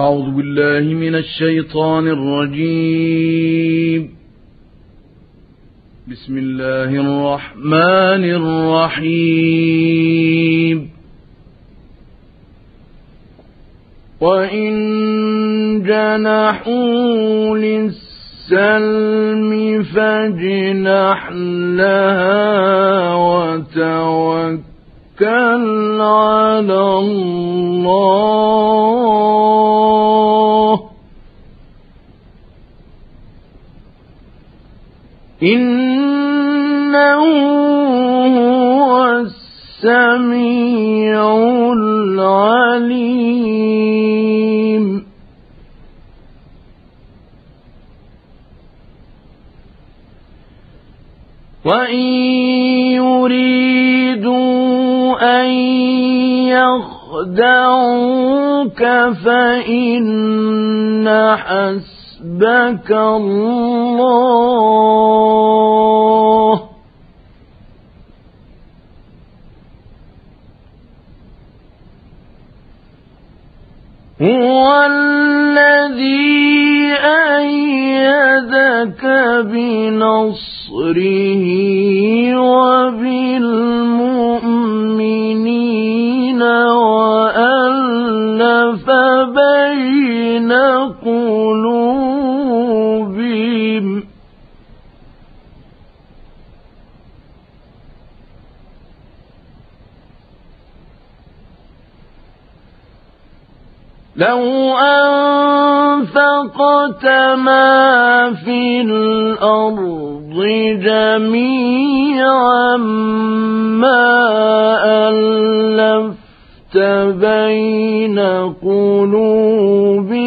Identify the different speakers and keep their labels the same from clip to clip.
Speaker 1: أعوذ بالله من الشيطان الرجيم. بسم الله الرحمن الرحيم. وإن جنحوا للسلم فاجنح لها وتوكل على الله. إنه هو السميع العليم. وإن يريدوا أن يخدعوك فإن حسبك الله هو الذي أيدك بنصره وبالمؤمنين وألف بين قلوبهم. لو أنفقت ما في الأرض جميعا ما ألفت بين قلوبهم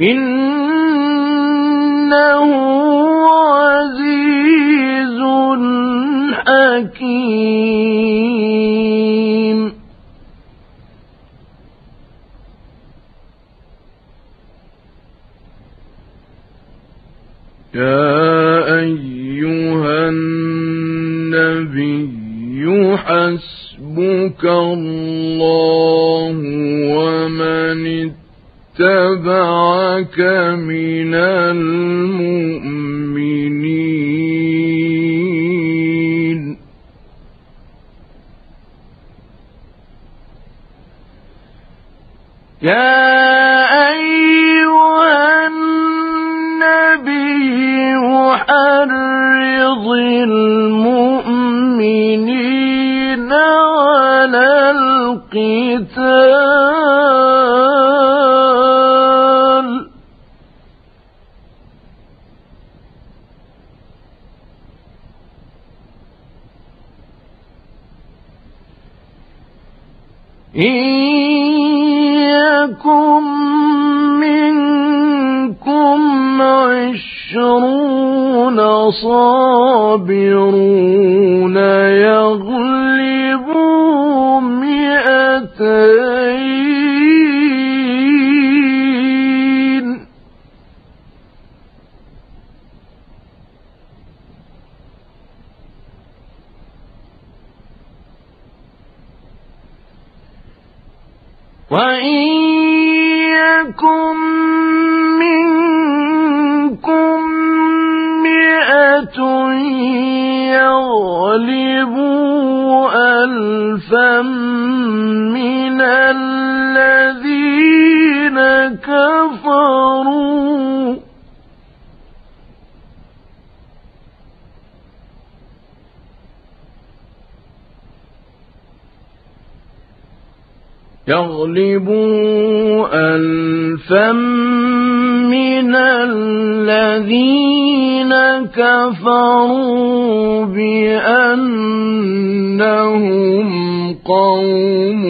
Speaker 1: إنه عزيز حكيم. يا أيها النبي حسبك الله ومن اتبعك من المؤمنين. يا أيها النبي حرض المؤمنين على القتال إن يكن منكم عشرون صابرون يغلبوا يكن منكم مئة يغلبوا ألفا من الذين كفروا. يغلبوا ألفا من الذين كفروا بأنهم قوم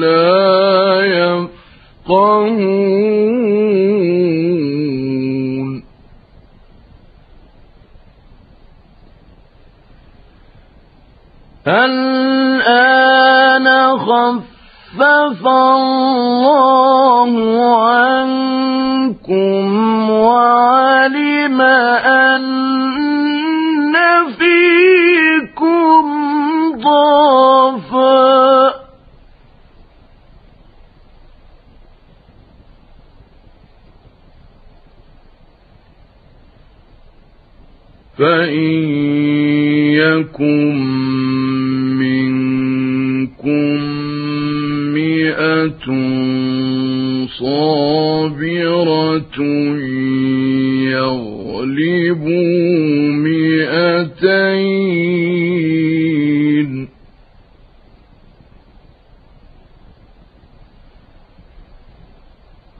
Speaker 1: لا يفقهون. الآن خفف الله الله عنكم وعلم أن فيكم ضعفا. فإن يكن منكم مئة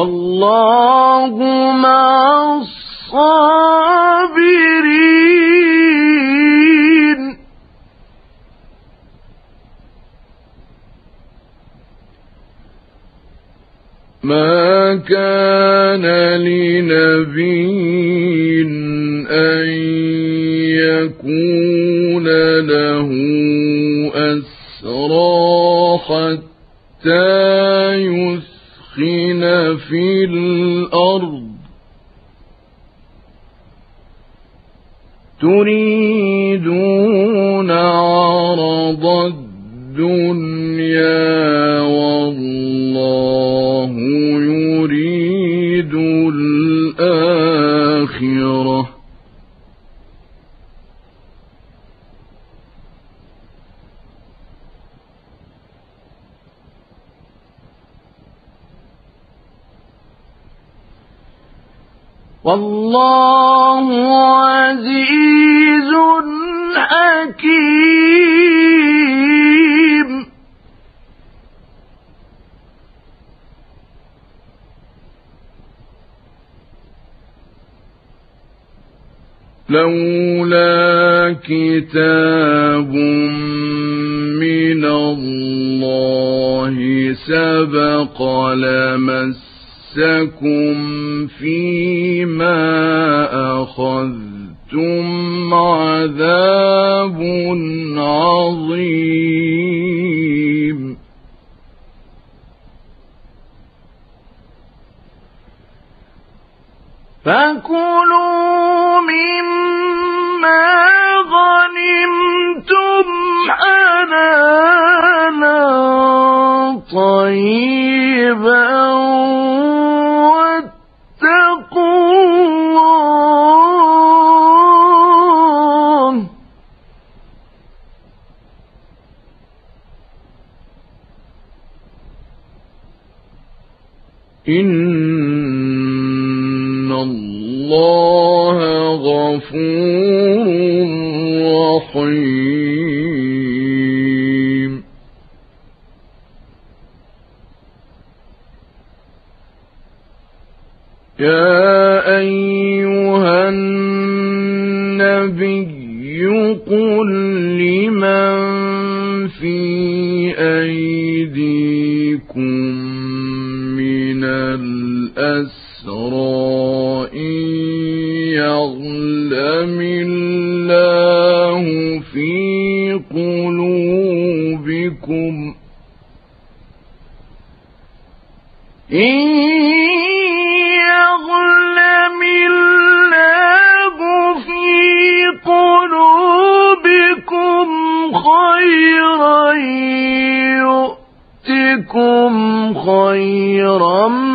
Speaker 1: والله مع الصابرين. ما كان لنبي أن يكون له أسرى حتى يثخن في الأرض تريدون عرض الدنيا والله عزيز حكيم. لولا كتاب من الله سبق لمس مسكم فيما أخذتم عذاب عظيم فكلوا مما غنمتم حلالا طيبا إن الله غفور رحيم يا أيها النبي قل لمن في أيديكم الأسرى إن يظلم الله في قلوبكم. إن يظلم الله في قلوبكم خيرا يؤتكم خيرا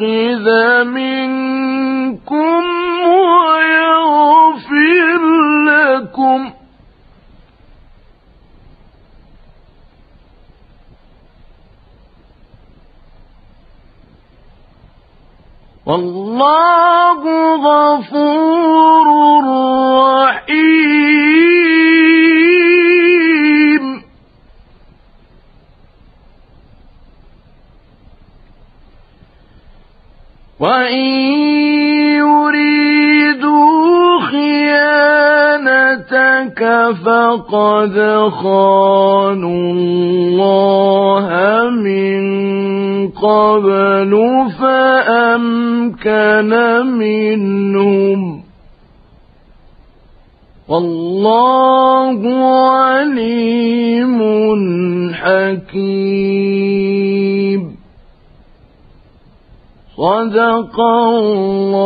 Speaker 1: يؤخذ منكم ويغفر لكم. والله غفور وإن يريدوا خيانتك فقد خانوا الله من قبل فأمكن منهم والله عليم حكيم صدق الله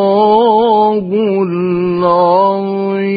Speaker 1: العظيم.